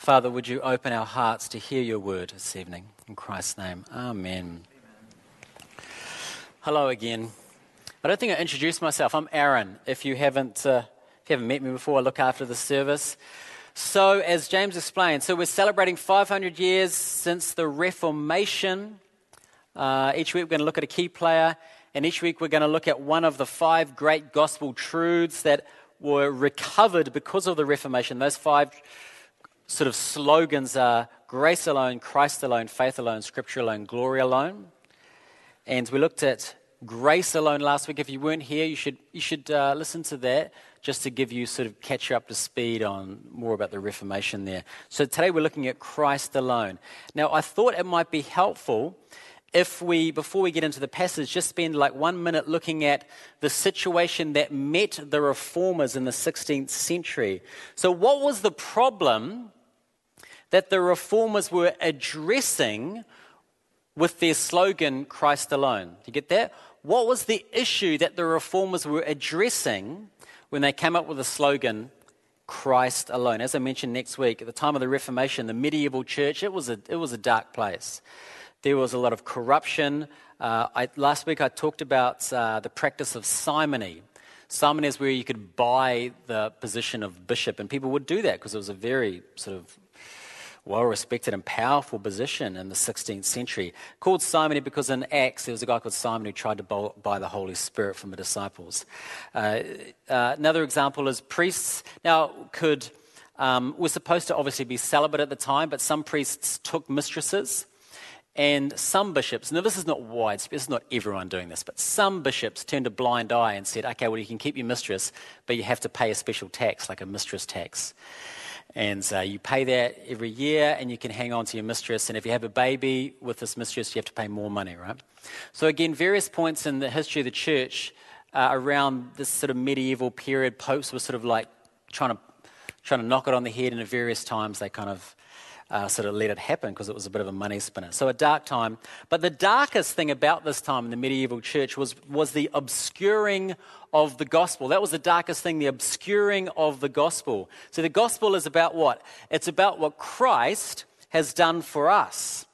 Father, would you open our hearts to hear your word this evening? In Christ's name, amen. amen. Hello again. I don't think I introduced myself. I'm Aaron. If you haven't, uh, if you haven't met me before, I look after the service. So, as James explained, so we're celebrating 500 years since the Reformation. Uh, each week we're going to look at a key player, and each week we're going to look at one of the five great gospel truths that were recovered because of the Reformation. Those five sort of slogans are grace alone, Christ alone, faith alone, scripture alone, glory alone. And we looked at grace alone last week. If you weren't here, you should, you should uh, listen to that just to give you sort of catch you up to speed on more about the Reformation there. So today we're looking at Christ alone. Now, I thought it might be helpful if we, before we get into the passage, just spend like one minute looking at the situation that met the reformers in the 16th century. So, what was the problem that the reformers were addressing with their slogan, Christ alone. Do you get that? What was the issue that the reformers were addressing when they came up with the slogan, Christ alone? As I mentioned next week, at the time of the Reformation, the medieval church, it was a, it was a dark place. There was a lot of corruption. Uh, I, last week I talked about uh, the practice of simony. Simony is where you could buy the position of bishop, and people would do that because it was a very sort of well respected and powerful position in the 16th century. Called Simony because in Acts there was a guy called Simon who tried to buy the Holy Spirit from the disciples. Uh, uh, another example is priests. Now, could um, were supposed to obviously be celibate at the time, but some priests took mistresses. And some bishops, now this is not widespread, this is not everyone doing this, but some bishops turned a blind eye and said, okay, well, you can keep your mistress, but you have to pay a special tax, like a mistress tax. And uh, you pay that every year, and you can hang on to your mistress. And if you have a baby with this mistress, you have to pay more money, right? So, again, various points in the history of the church uh, around this sort of medieval period, popes were sort of like trying to, trying to knock it on the head, and at various times they kind of uh, sort of let it happen because it was a bit of a money spinner. So a dark time. But the darkest thing about this time in the medieval church was, was the obscuring of the gospel. That was the darkest thing, the obscuring of the gospel. So the gospel is about what? It's about what Christ has done for us.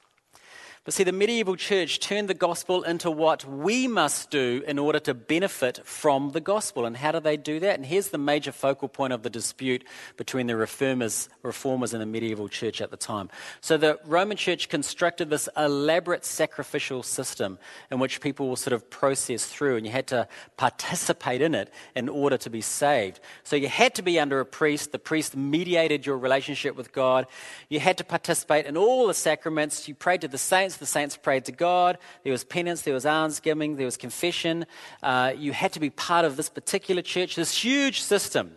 But see, the medieval church turned the gospel into what we must do in order to benefit from the gospel. And how do they do that? And here's the major focal point of the dispute between the reformers, reformers and the medieval church at the time. So the Roman church constructed this elaborate sacrificial system in which people will sort of process through, and you had to participate in it in order to be saved. So you had to be under a priest. The priest mediated your relationship with God. You had to participate in all the sacraments. You prayed to the saints the saints prayed to God. There was penance, there was almsgiving, there was confession. Uh, you had to be part of this particular church, this huge system.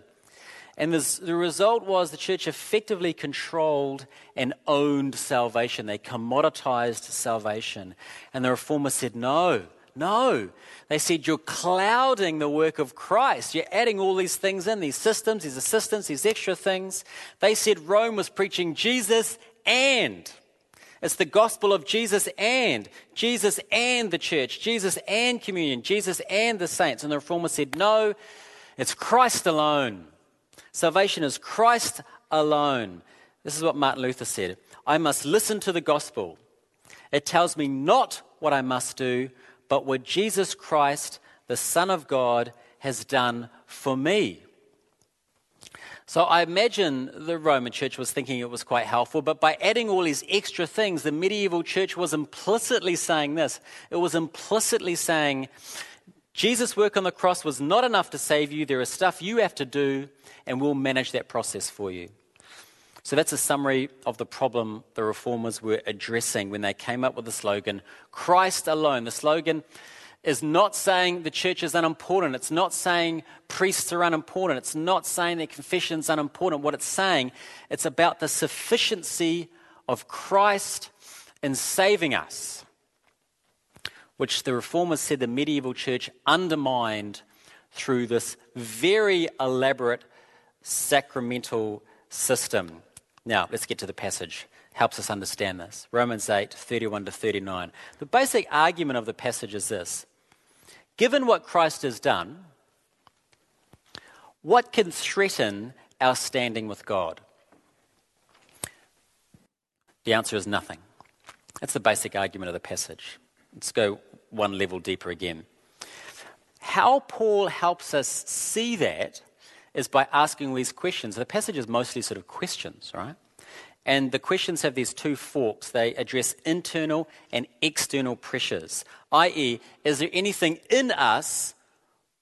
And this, the result was the church effectively controlled and owned salvation. They commoditized salvation. And the reformers said, no, no. They said, you're clouding the work of Christ. You're adding all these things in, these systems, these assistants, these extra things. They said Rome was preaching Jesus and it's the gospel of Jesus and Jesus and the church, Jesus and communion, Jesus and the saints. And the reformer said, No, it's Christ alone. Salvation is Christ alone. This is what Martin Luther said I must listen to the gospel. It tells me not what I must do, but what Jesus Christ, the Son of God, has done for me. So I imagine the Roman church was thinking it was quite helpful, but by adding all these extra things, the medieval church was implicitly saying this. It was implicitly saying, Jesus' work on the cross was not enough to save you. There is stuff you have to do, and we'll manage that process for you. So that's a summary of the problem the reformers were addressing when they came up with the slogan, Christ alone. The slogan is not saying the church is unimportant. It's not saying priests are unimportant. It's not saying that confession is unimportant. What it's saying, it's about the sufficiency of Christ in saving us, which the reformers said the medieval church undermined through this very elaborate sacramental system. Now, let's get to the passage helps us understand this. Romans 8, 31 to 39. The basic argument of the passage is this Given what Christ has done, what can threaten our standing with God? The answer is nothing. That's the basic argument of the passage. Let's go one level deeper again. How Paul helps us see that is by asking these questions. The passage is mostly sort of questions, right? And the questions have these two forks. They address internal and external pressures, i.e., is there anything in us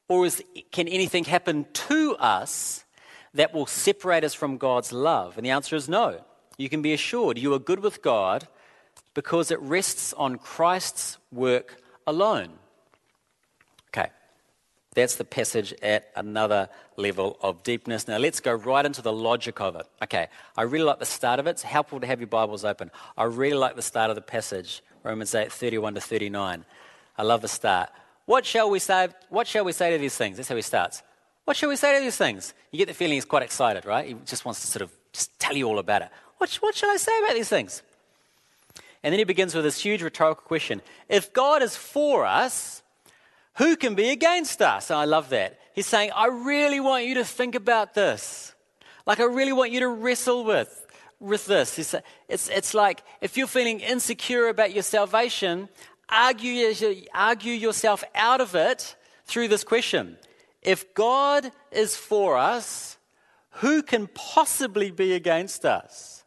or is, can anything happen to us that will separate us from God's love? And the answer is no. You can be assured you are good with God because it rests on Christ's work alone. That's the passage at another level of deepness. Now let's go right into the logic of it. Okay, I really like the start of it. It's helpful to have your Bibles open. I really like the start of the passage, Romans 8 31 to 39. I love the start. What shall we say? What shall we say to these things? That's how he starts. What shall we say to these things? You get the feeling he's quite excited, right? He just wants to sort of just tell you all about it. What, what shall I say about these things? And then he begins with this huge rhetorical question If God is for us, who can be against us? And I love that. He's saying, I really want you to think about this. Like, I really want you to wrestle with, with this. It's, it's, it's like if you're feeling insecure about your salvation, argue, argue yourself out of it through this question. If God is for us, who can possibly be against us?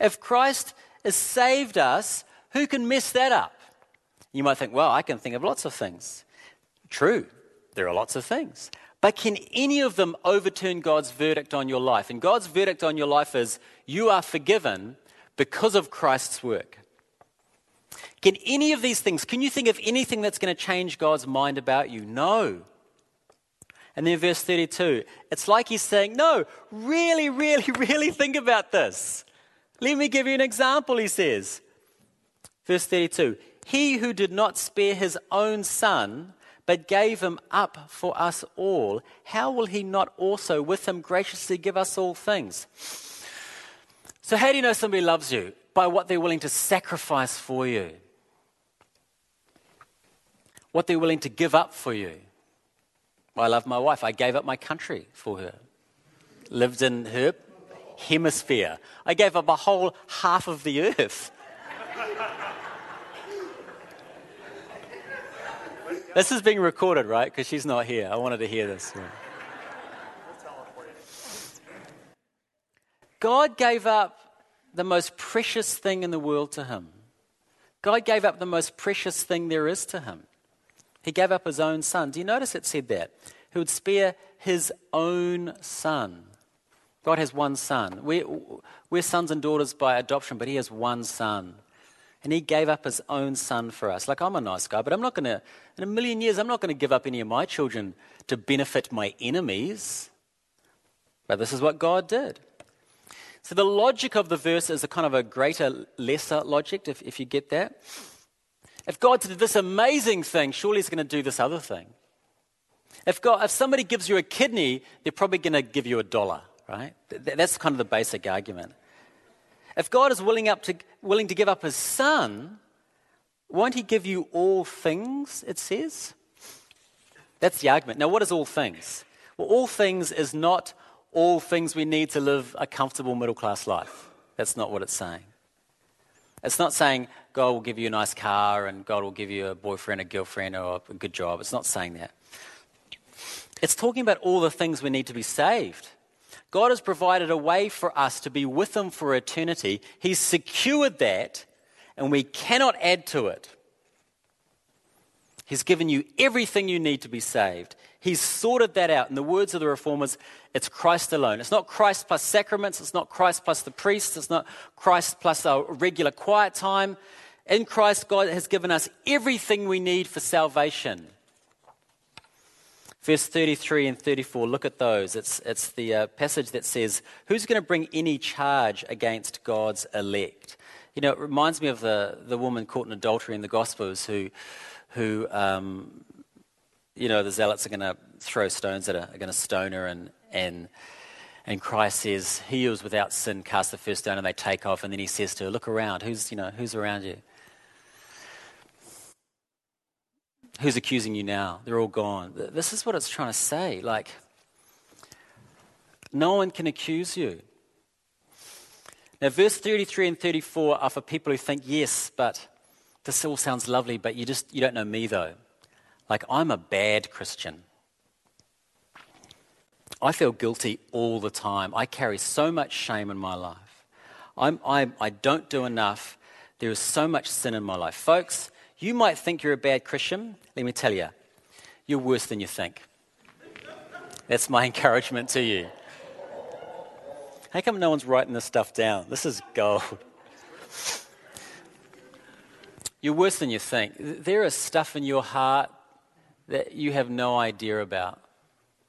If Christ has saved us, who can mess that up? You might think, well, I can think of lots of things. True, there are lots of things. But can any of them overturn God's verdict on your life? And God's verdict on your life is you are forgiven because of Christ's work. Can any of these things, can you think of anything that's going to change God's mind about you? No. And then verse 32, it's like he's saying, No, really, really, really think about this. Let me give you an example, he says. Verse 32 He who did not spare his own son, but gave him up for us all, how will he not also with him graciously give us all things? So, how do you know somebody loves you? By what they're willing to sacrifice for you, what they're willing to give up for you. I love my wife. I gave up my country for her. Lived in her hemisphere. I gave up a whole half of the earth. this is being recorded, right? Because she's not here. I wanted to hear this. God gave up the most precious thing in the world to him. God gave up the most precious thing there is to him. He gave up his own son. Do you notice it said that? He would spare his own son. God has one son. We're, we're sons and daughters by adoption, but He has one son. And He gave up His own son for us. Like, I'm a nice guy, but I'm not going to, in a million years, I'm not going to give up any of my children to benefit my enemies. But this is what God did. So the logic of the verse is a kind of a greater, lesser logic, if, if you get that. If God did this amazing thing, surely He's going to do this other thing. If, God, if somebody gives you a kidney, they're probably going to give you a dollar right? That's kind of the basic argument. If God is willing, up to, willing to give up his son, won't he give you all things, it says? That's the argument. Now, what is all things? Well, all things is not all things we need to live a comfortable middle class life. That's not what it's saying. It's not saying God will give you a nice car and God will give you a boyfriend, a girlfriend, or a good job. It's not saying that. It's talking about all the things we need to be saved. God has provided a way for us to be with Him for eternity. He's secured that, and we cannot add to it. He's given you everything you need to be saved. He's sorted that out. In the words of the reformers, it's Christ alone. It's not Christ plus sacraments. It's not Christ plus the priest. It's not Christ plus a regular quiet time. In Christ, God has given us everything we need for salvation. Verse 33 and 34, look at those. It's, it's the uh, passage that says, Who's going to bring any charge against God's elect? You know, it reminds me of the, the woman caught in adultery in the Gospels who, who um, you know, the zealots are going to throw stones at her, are going to stone her, and, and, and Christ says, He who is without sin cast the first stone, and they take off, and then he says to her, Look around, who's, you know, who's around you? Who's accusing you now? They're all gone. This is what it's trying to say. Like, no one can accuse you. Now, verse 33 and 34 are for people who think, yes, but this all sounds lovely, but you just you don't know me though. Like I'm a bad Christian. I feel guilty all the time. I carry so much shame in my life. I'm, I'm, I don't do enough. There is so much sin in my life. Folks, you might think you're a bad Christian. Let me tell you, you're worse than you think. That's my encouragement to you. How come no one's writing this stuff down? This is gold. You're worse than you think. There is stuff in your heart that you have no idea about.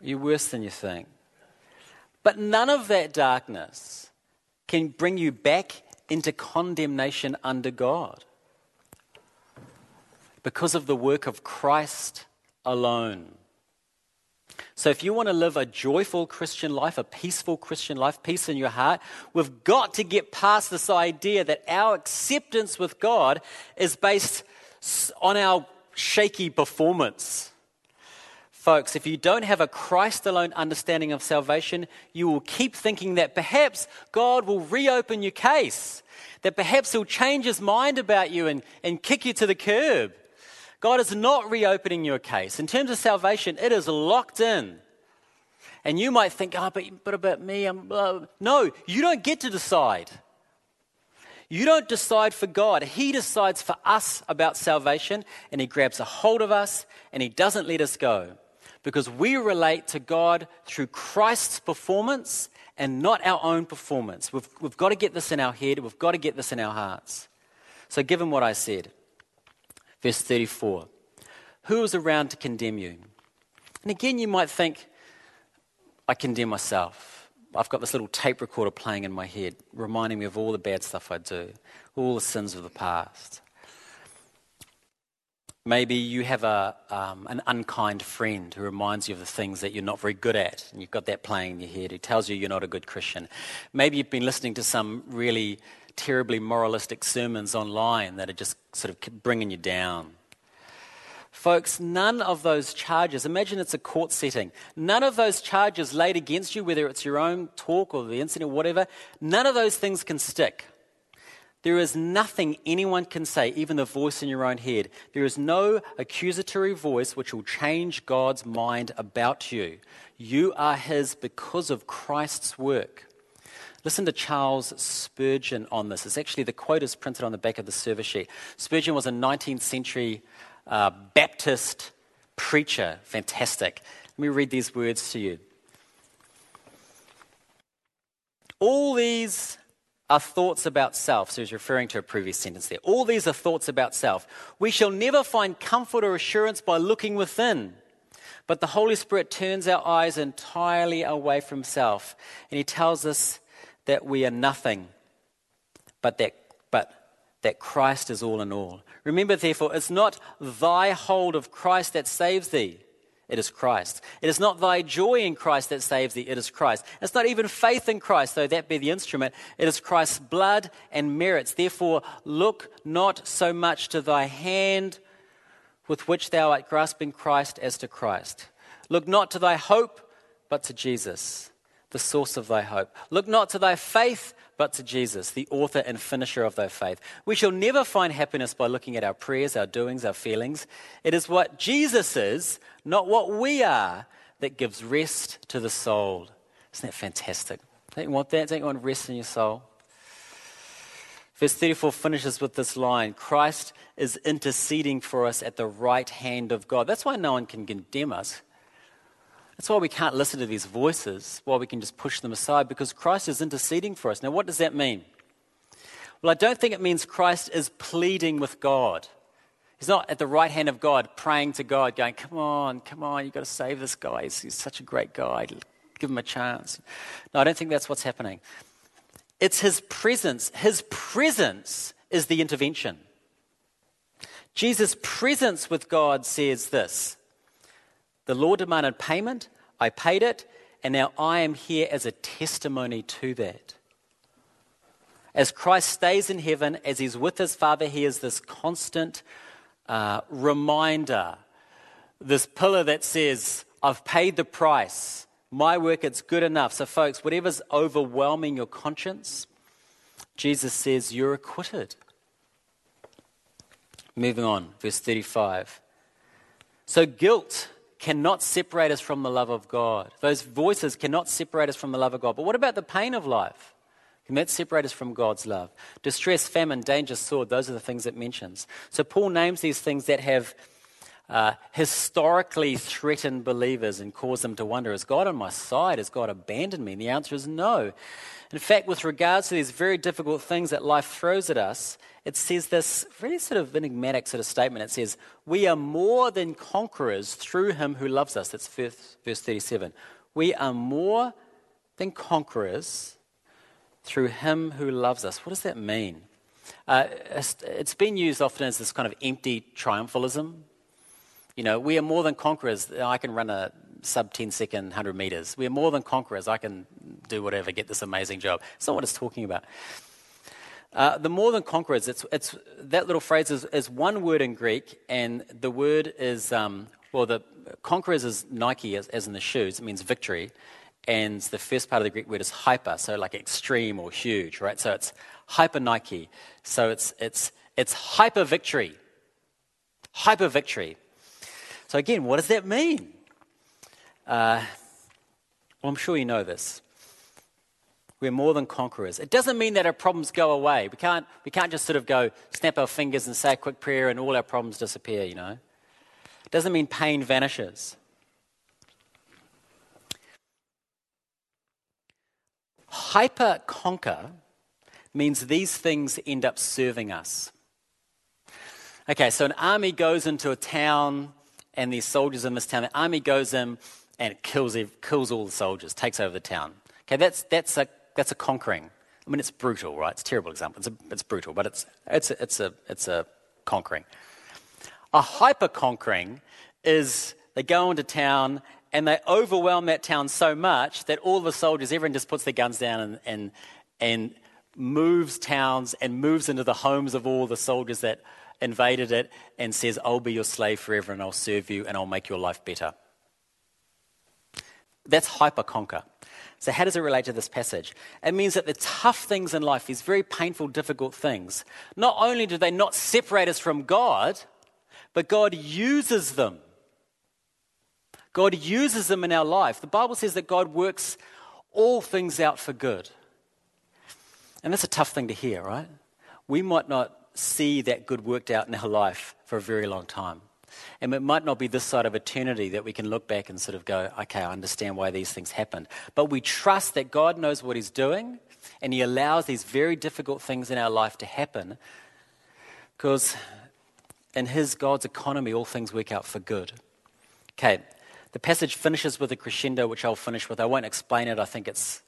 You're worse than you think. But none of that darkness can bring you back into condemnation under God because of the work of Christ alone. So, if you want to live a joyful Christian life, a peaceful Christian life, peace in your heart, we've got to get past this idea that our acceptance with God is based on our shaky performance. Folks, if you don't have a Christ alone understanding of salvation, you will keep thinking that perhaps God will reopen your case, that perhaps He'll change His mind about you and, and kick you to the curb. God is not reopening your case. In terms of salvation, it is locked in. And you might think, oh, but, but about me, I'm. Uh, no, you don't get to decide. You don't decide for God. He decides for us about salvation, and He grabs a hold of us, and He doesn't let us go because we relate to God through Christ's performance and not our own performance. We've, we've got to get this in our head, we've got to get this in our hearts. So, given what I said, verse 34 Who is around to condemn you? And again, you might think, I condemn myself. I've got this little tape recorder playing in my head, reminding me of all the bad stuff I do, all the sins of the past. Maybe you have a, um, an unkind friend who reminds you of the things that you're not very good at, and you've got that playing in your head, who tells you you're not a good Christian. Maybe you've been listening to some really terribly moralistic sermons online that are just sort of bringing you down. Folks, none of those charges, imagine it's a court setting, none of those charges laid against you, whether it's your own talk or the incident or whatever, none of those things can stick. There is nothing anyone can say, even the voice in your own head. There is no accusatory voice which will change God's mind about you. You are His because of Christ's work. Listen to Charles Spurgeon on this. It's actually the quote is printed on the back of the service sheet. Spurgeon was a 19th century uh, Baptist preacher. Fantastic. Let me read these words to you. All these are thoughts about self. So he's referring to a previous sentence there. All these are thoughts about self. We shall never find comfort or assurance by looking within. But the Holy Spirit turns our eyes entirely away from self. And he tells us that we are nothing, but that, but that Christ is all in all. Remember, therefore, it's not thy hold of Christ that saves thee it is Christ. It is not thy joy in Christ that saves thee, it is Christ. It's not even faith in Christ, though that be the instrument. It is Christ's blood and merits. Therefore, look not so much to thy hand with which thou art grasping Christ as to Christ. Look not to thy hope, but to Jesus, the source of thy hope. Look not to thy faith, but to Jesus, the author and finisher of thy faith. We shall never find happiness by looking at our prayers, our doings, our feelings. It is what Jesus is, not what we are, that gives rest to the soul. Isn't that fantastic? Don't you want that? Don't you want rest in your soul? Verse 34 finishes with this line Christ is interceding for us at the right hand of God. That's why no one can condemn us. That's why we can't listen to these voices, why we can just push them aside, because Christ is interceding for us. Now, what does that mean? Well, I don't think it means Christ is pleading with God. He's not at the right hand of God praying to God, going, Come on, come on, you've got to save this guy. He's, he's such a great guy. Give him a chance. No, I don't think that's what's happening. It's his presence. His presence is the intervention. Jesus' presence with God says this the law demanded payment, I paid it, and now I am here as a testimony to that. As Christ stays in heaven, as he's with his Father, he is this constant uh, reminder, this pillar that says, I've paid the price. My work, it's good enough. So, folks, whatever's overwhelming your conscience, Jesus says, You're acquitted. Moving on, verse 35. So guilt cannot separate us from the love of God. Those voices cannot separate us from the love of God. But what about the pain of life? Can that separate us from God's love? Distress, famine, danger, sword, those are the things it mentions. So Paul names these things that have uh, historically threatened believers and caused them to wonder Is God on my side? Has God abandoned me? And the answer is no. In fact, with regards to these very difficult things that life throws at us, it says this really sort of enigmatic sort of statement. It says, We are more than conquerors through him who loves us. That's verse, verse 37. We are more than conquerors through him who loves us. What does that mean? Uh, it's been used often as this kind of empty triumphalism. You know, we are more than conquerors. I can run a sub 10 second 100 meters. We are more than conquerors. I can do whatever, get this amazing job. It's not what it's talking about. Uh, the more than conquerors, it's, it's, that little phrase is, is, one word in Greek, and the word is, um, well, the conquerors is Nike, as, as in the shoes. It means victory. And the first part of the Greek word is hyper, so like extreme or huge, right? So it's hyper Nike. So it's, it's, it's hyper victory. Hyper victory. So again, what does that mean? Uh, well, I'm sure you know this. We're more than conquerors. It doesn't mean that our problems go away. We can't, we can't just sort of go snap our fingers and say a quick prayer and all our problems disappear, you know. It doesn't mean pain vanishes. Hyper conquer means these things end up serving us. Okay, so an army goes into a town and there's soldiers in this town. The army goes in and kills, kills all the soldiers, takes over the town. Okay, that's, that's, a, that's a conquering. I mean, it's brutal, right? It's a terrible example. It's, a, it's brutal, but it's, it's, a, it's, a, it's a conquering. A hyper conquering is they go into town and they overwhelm that town so much that all the soldiers, everyone just puts their guns down and, and, and moves towns and moves into the homes of all the soldiers that invaded it and says, I'll be your slave forever and I'll serve you and I'll make your life better. That's hyper conquer. So, how does it relate to this passage? It means that the tough things in life, these very painful, difficult things, not only do they not separate us from God, but God uses them. God uses them in our life. The Bible says that God works all things out for good. And that's a tough thing to hear, right? We might not see that good worked out in our life for a very long time. And it might not be this side of eternity that we can look back and sort of go, okay, I understand why these things happened. But we trust that God knows what He's doing and He allows these very difficult things in our life to happen because in His God's economy, all things work out for good. Okay, the passage finishes with a crescendo, which I'll finish with. I won't explain it, I think it's,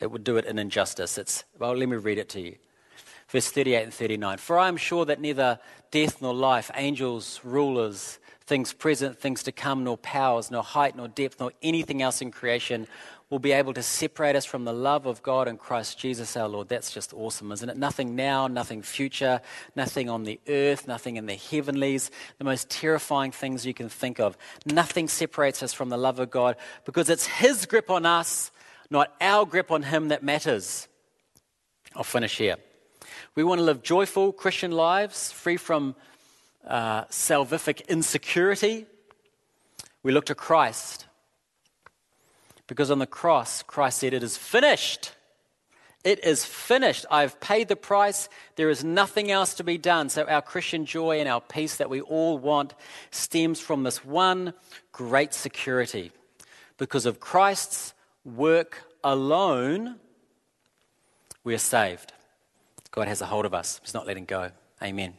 it would do it an injustice. It's, well, let me read it to you verse 38 and 39. For I am sure that neither death nor life, angels, rulers, things present, things to come, nor powers, nor height, nor depth, nor anything else in creation will be able to separate us from the love of God and Christ Jesus our Lord. That's just awesome, isn't it? Nothing now, nothing future, nothing on the earth, nothing in the heavenlies, the most terrifying things you can think of. Nothing separates us from the love of God because it's His grip on us, not our grip on Him, that matters. I'll finish here. We want to live joyful Christian lives, free from uh, salvific insecurity. We look to Christ. Because on the cross, Christ said, It is finished. It is finished. I've paid the price. There is nothing else to be done. So, our Christian joy and our peace that we all want stems from this one great security. Because of Christ's work alone, we are saved. God has a hold of us. He's not letting go. Amen.